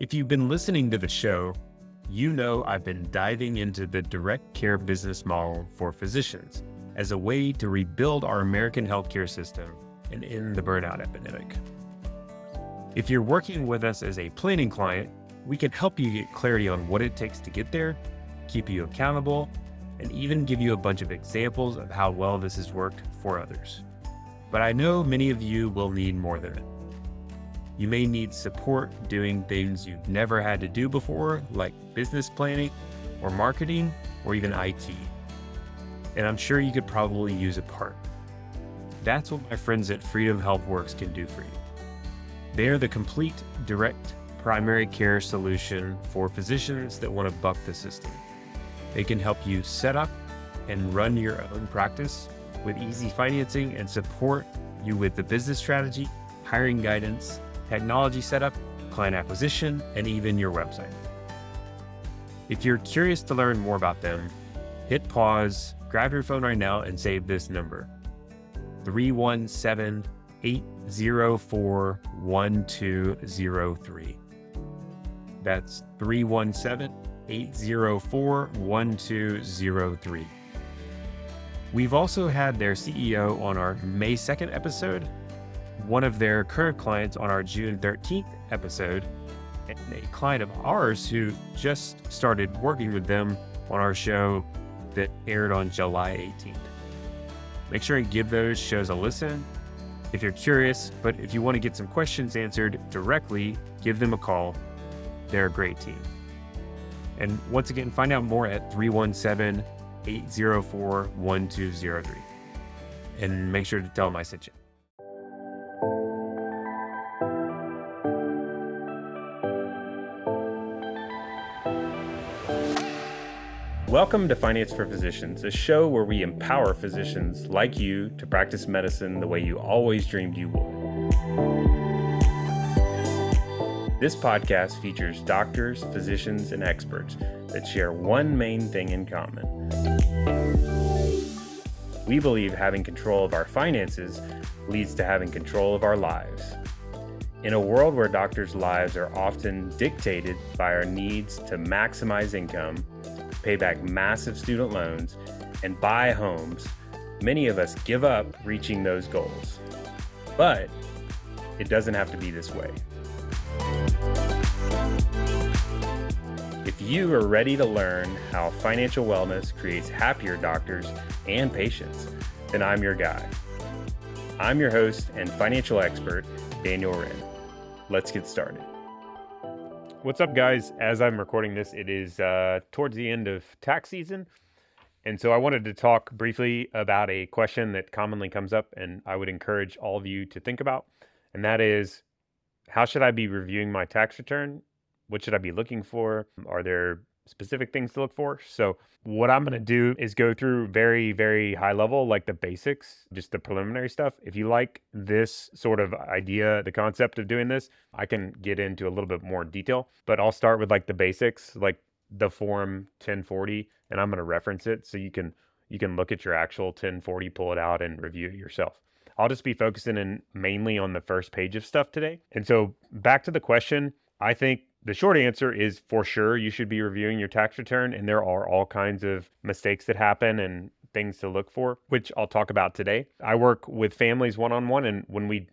If you've been listening to the show, you know I've been diving into the direct care business model for physicians as a way to rebuild our American healthcare system and end the burnout epidemic. If you're working with us as a planning client, we can help you get clarity on what it takes to get there, keep you accountable, and even give you a bunch of examples of how well this has worked for others. But I know many of you will need more than it. You may need support doing things you've never had to do before, like business planning or marketing or even IT. And I'm sure you could probably use a part. That's what my friends at Freedom Health Works can do for you. They are the complete, direct primary care solution for physicians that want to buck the system. They can help you set up and run your own practice with easy financing and support you with the business strategy, hiring guidance, technology setup, client acquisition, and even your website. If you're curious to learn more about them, hit pause, grab your phone right now, and save this number 317 804 1203. That's 317 804 1203. We've also had their CEO on our May 2nd episode, one of their current clients on our June 13th episode, and a client of ours who just started working with them on our show that aired on July 18th. Make sure and give those shows a listen if you're curious, but if you want to get some questions answered directly, give them a call. They're a great team. And once again, find out more at 317 804 1203. And make sure to tell them I sent you. Welcome to Finance for Physicians, a show where we empower physicians like you to practice medicine the way you always dreamed you would. This podcast features doctors, physicians, and experts that share one main thing in common. We believe having control of our finances leads to having control of our lives. In a world where doctors' lives are often dictated by our needs to maximize income, pay back massive student loans, and buy homes, many of us give up reaching those goals. But it doesn't have to be this way. If you are ready to learn how financial wellness creates happier doctors and patients, then I'm your guy. I'm your host and financial expert, Daniel Wrenne. Let's get started. What's up, guys? As I'm recording this, it is uh, towards the end of tax season. And so I wanted to talk briefly about a question that commonly comes up, and I would encourage all of you to think about. And that is how should I be reviewing my tax return? What should I be looking for? Are there specific things to look for. So, what I'm going to do is go through very, very high level, like the basics, just the preliminary stuff. If you like this sort of idea, the concept of doing this, I can get into a little bit more detail, but I'll start with like the basics, like the form 1040, and I'm going to reference it so you can you can look at your actual 1040, pull it out and review it yourself. I'll just be focusing in mainly on the first page of stuff today. And so back to the question, I think the short answer is for sure you should be reviewing your tax return, and there are all kinds of mistakes that happen and things to look for, which I'll talk about today. I work with families one on one, and when we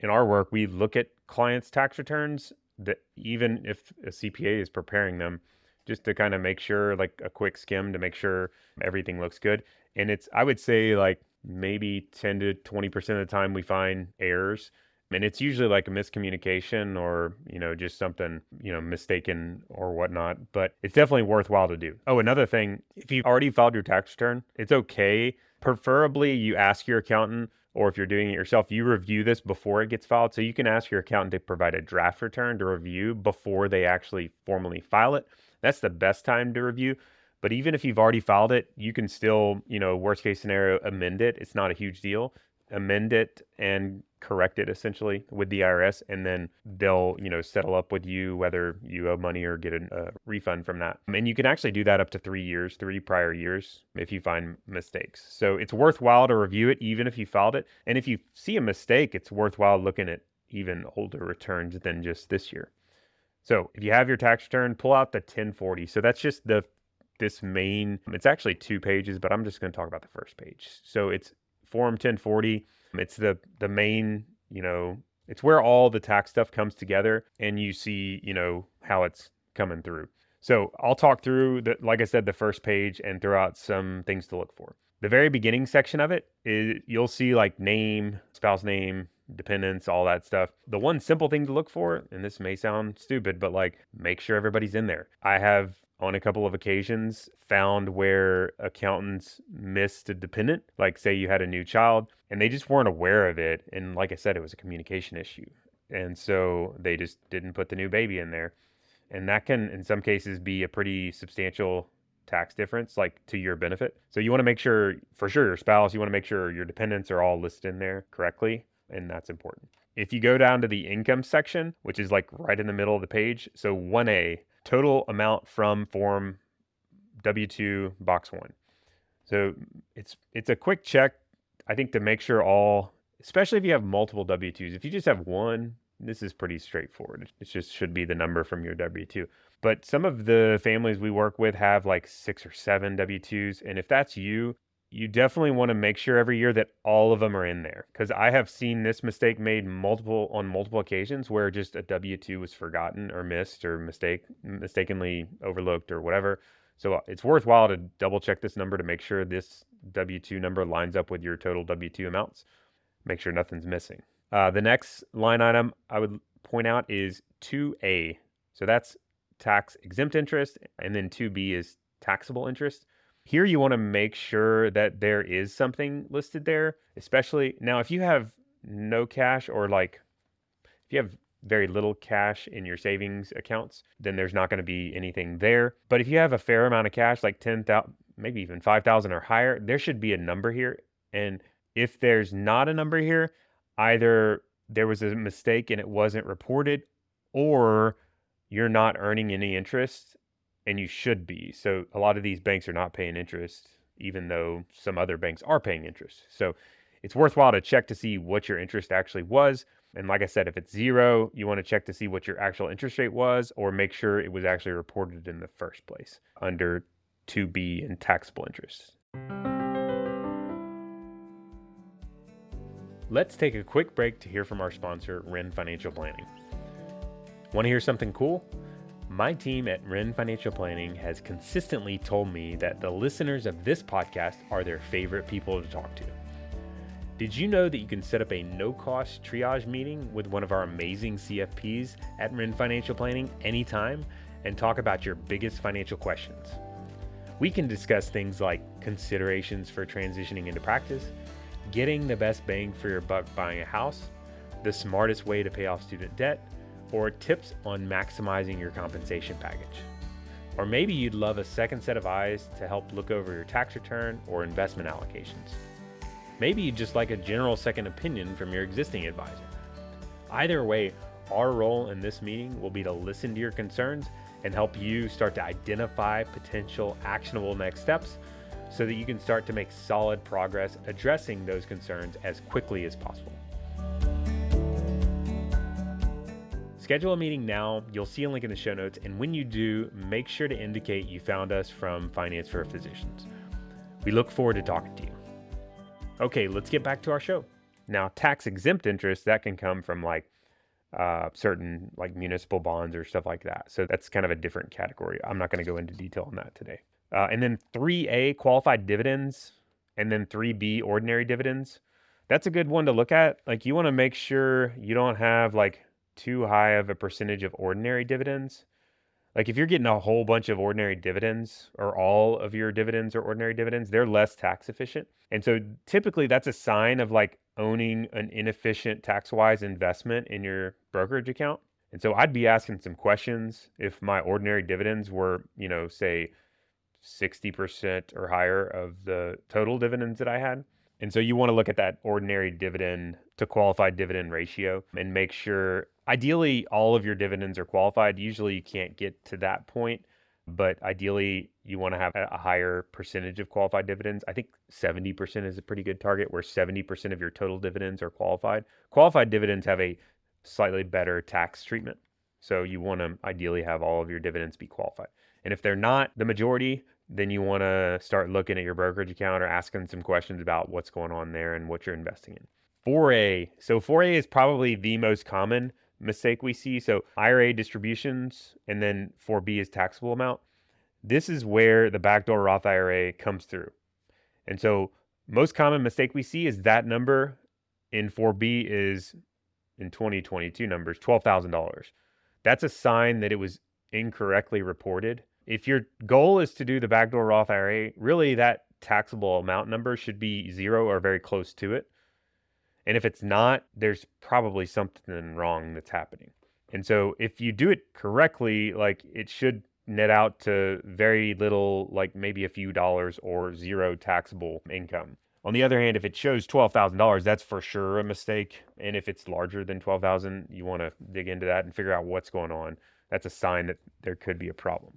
in our work, we look at clients' tax returns that even if a CPA is preparing them, just to kind of make sure, like a quick skim to make sure everything looks good. And it's, I would say, like maybe 10 to 20% of the time we find errors and it's usually like a miscommunication or you know just something you know mistaken or whatnot but it's definitely worthwhile to do. Oh another thing if you've already filed your tax return it's okay. Preferably you ask your accountant or if you're doing it yourself you review this before it gets filed. So you can ask your accountant to provide a draft return to review before they actually formally file it. That's the best time to review. But even if you've already filed it you can still you know worst case scenario amend it. It's not a huge deal amend it and correct it essentially with the IRS and then they'll you know settle up with you whether you owe money or get a, refund from that and you can actually do that up to three years three prior years if you find mistakes so it's worthwhile to review it even if you filed it and if you see a mistake it's worthwhile looking at even older returns than just this year So if you have your tax return, pull out the 1040. So that's just the this main. It's actually two pages, but I'm just going to talk about the first page. So it's Form 1040. It's the the main, you know, it's where all the tax stuff comes together, and you see, you know, how it's coming through. So I'll talk through the, like I said, the first page and throw out some things to look for. The very beginning section of it is you'll see like name, spouse name, dependents, all that stuff. The one simple thing to look for, and this may sound stupid, but like make sure everybody's in there. I have on a couple of occasions found where accountants missed a dependent, like say you had a new child and they just weren't aware of it. And like I said, it was a communication issue. And so they just didn't put the new baby in there. And that can, in some cases, be a pretty substantial tax difference, like to your benefit. So you want to make sure, for sure, your spouse, you want to make sure your dependents are all listed in there correctly and that's important. If you go down to the income section, which is like right in the middle of the page, so 1A, total amount from form W2 box 1. So it's it's a quick check I think to make sure all especially if you have multiple W2s. If you just have one, this is pretty straightforward. It just should be the number from your W2. But some of the families we work with have like 6 or 7 W2s and if that's you, you definitely want to make sure every year that all of them are in there because i have seen this mistake made multiple on multiple occasions where just a w2 was forgotten or missed or mistake mistakenly overlooked or whatever. So uh, it's worthwhile to double check this number to make sure this w2 number lines up with your total w2 amounts. Make sure nothing's missing. Uh, the next line item i would point out is 2a so that's tax exempt interest and then 2b is taxable interest here, you want to make sure that there is something listed there, especially now if you have no cash or like if you have very little cash in your savings accounts, then there's not going to be anything there. But if you have a fair amount of cash, like 10,000, maybe even 5,000 or higher, there should be a number here. And if there's not a number here, either there was a mistake and it wasn't reported, or you're not earning any interest and you should be. So a lot of these banks are not paying interest, even though some other banks are paying interest. So it's worthwhile to check to see what your interest actually was. And like I said, if it's zero, you want to check to see what your actual interest rate was or make sure it was actually reported in the first place under 2B in taxable interest. Let's take a quick break to hear from our sponsor, Wrenne Financial Planning. Want to hear something cool? My team at Wrenne Financial Planning has consistently told me that the listeners of this podcast are their favorite people to talk to. Did you know that you can set up a no cost triage meeting with one of our amazing CFPs at Wrenne Financial Planning anytime and talk about your biggest financial questions? We can discuss things like considerations for transitioning into practice, getting the best bang for your buck buying a house, the smartest way to pay off student debt or tips on maximizing your compensation package. Or maybe you'd love a second set of eyes to help look over your tax return or investment allocations. Maybe you'd just like a general second opinion from your existing advisor. Either way, our role in this meeting will be to listen to your concerns and help you start to identify potential actionable next steps so that you can start to make solid progress addressing those concerns as quickly as possible. Schedule a meeting now. You'll see a link in the show notes. And when you do, make sure to indicate you found us from Finance for Physicians. We look forward to talking to you. Okay, let's get back to our show. Now, tax exempt interest, that can come from like uh, certain like municipal bonds or stuff like that. So that's kind of a different category. I'm not going to go into detail on that today. Uh, and then 3A, qualified dividends, and then 3B, ordinary dividends. That's a good one to look at. Like you want to make sure you don't have like too high of a percentage of ordinary dividends. Like if you're getting a whole bunch of ordinary dividends or all of your dividends are ordinary dividends, they're less tax efficient. And so typically that's a sign of like owning an inefficient tax wise investment in your brokerage account. And so I'd be asking some questions if my ordinary dividends were, you know, say 60% or higher of the total dividends that I had. And so you want to look at that ordinary dividend to qualified dividend ratio and make sure ideally all of your dividends are qualified. Usually you can't get to that point, but ideally you want to have a higher percentage of qualified dividends. I think 70% is a pretty good target where 70% of your total dividends are qualified. Qualified dividends have a slightly better tax treatment. So you want to ideally have all of your dividends be qualified. And if they're not the majority, then you want to start looking at your brokerage account or asking some questions about what's going on there and what you're investing in. 4A. So 4A is probably the most common mistake we see. So IRA distributions and then 4B is taxable amount. This is where the backdoor Roth IRA comes through. And so most common mistake we see is that number in 4B is in 2022 numbers $12,000. That's a sign that it was incorrectly reported. If your goal is to do the backdoor Roth IRA, really that taxable amount number should be zero or very close to it. And if it's not, there's probably something wrong that's happening. And so if you do it correctly, like it should net out to very little, like maybe a few dollars or zero taxable income. On the other hand, if it shows $12,000, that's for sure a mistake. And if it's larger than 12,000, you want to dig into that and figure out what's going on. That's a sign that there could be a problem.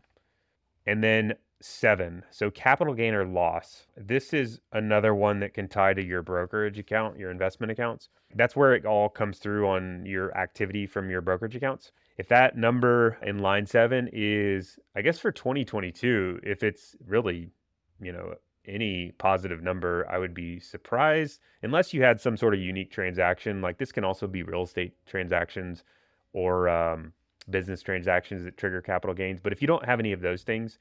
And then seven. So capital gain or loss. This is another one that can tie to your brokerage account, your investment accounts. That's where it all comes through on your activity from your brokerage accounts. If that number in line seven is, I guess for 2022, if it's really, you know, any positive number, I would be surprised unless you had some sort of unique transaction. Like this can also be real estate transactions or um, business transactions that trigger capital gains. But if you don't have any of those things,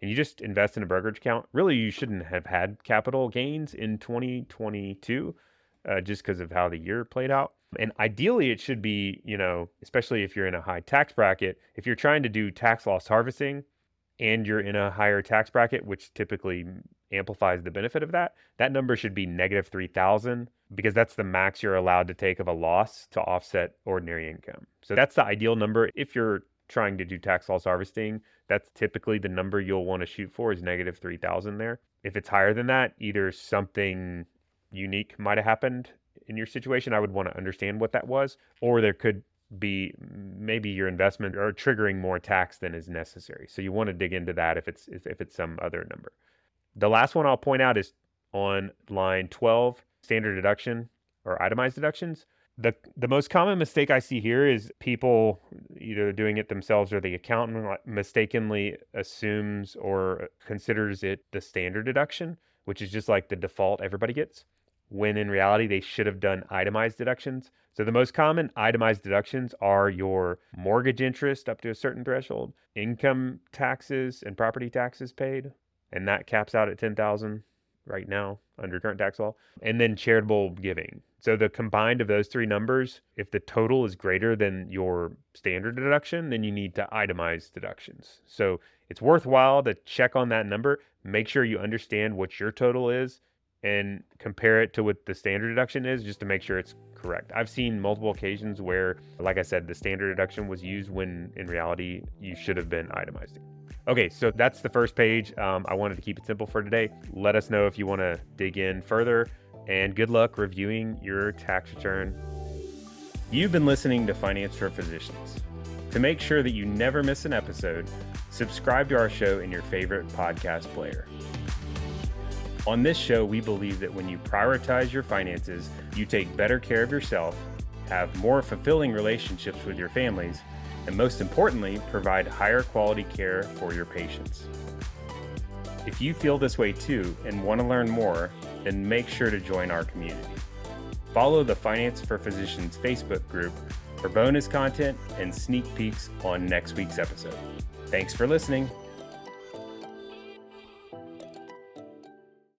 and you just invest in a brokerage account, really you shouldn't have had capital gains in 2022 uh, just because of how the year played out. And ideally, it should be, you know, especially if you're in a high tax bracket, if you're trying to do tax loss harvesting and you're in a higher tax bracket, which typically amplifies the benefit of that, that number should be negative 3,000 because that's the max you're allowed to take of a loss to offset ordinary income. So that's the ideal number if you're trying to do tax loss harvesting, that's typically the number you'll want to shoot for is negative 3000 there. If it's higher than that, either something unique might have happened in your situation. I would want to understand what that was, or there could be maybe your investment are triggering more tax than is necessary. So you want to dig into that if it's if it's some other number. The last one I'll point out is on line 12, standard deduction or itemized deductions the the most common mistake I see here is people either doing it themselves or the accountant mistakenly assumes or considers it the standard deduction, which is just like the default everybody gets, when in reality they should have done itemized deductions. So the most common itemized deductions are your mortgage interest up to a certain threshold, income taxes and property taxes paid, and that caps out at 10,000 right now under current tax law, and then charitable giving. So the combined of those three numbers, if the total is greater than your standard deduction, then you need to itemize deductions. So it's worthwhile to check on that number, make sure you understand what your total is and compare it to what the standard deduction is just to make sure it's correct. I've seen multiple occasions where, like I said, the standard deduction was used when in reality you should have been itemizing. Okay, so that's the first page. Um, I wanted to keep it simple for today. Let us know if you want to dig in further, and good luck reviewing your tax return. You've been listening to Finance for Physicians. To make sure that you never miss an episode, subscribe to our show in your favorite podcast player. On this show, we believe that when you prioritize your finances, you take better care of yourself, have more fulfilling relationships with your families, and most importantly, provide higher quality care for your patients. If you feel this way too and want to learn more, then make sure to join our community. Follow the Finance for Physicians Facebook group for bonus content and sneak peeks on next week's episode. Thanks for listening.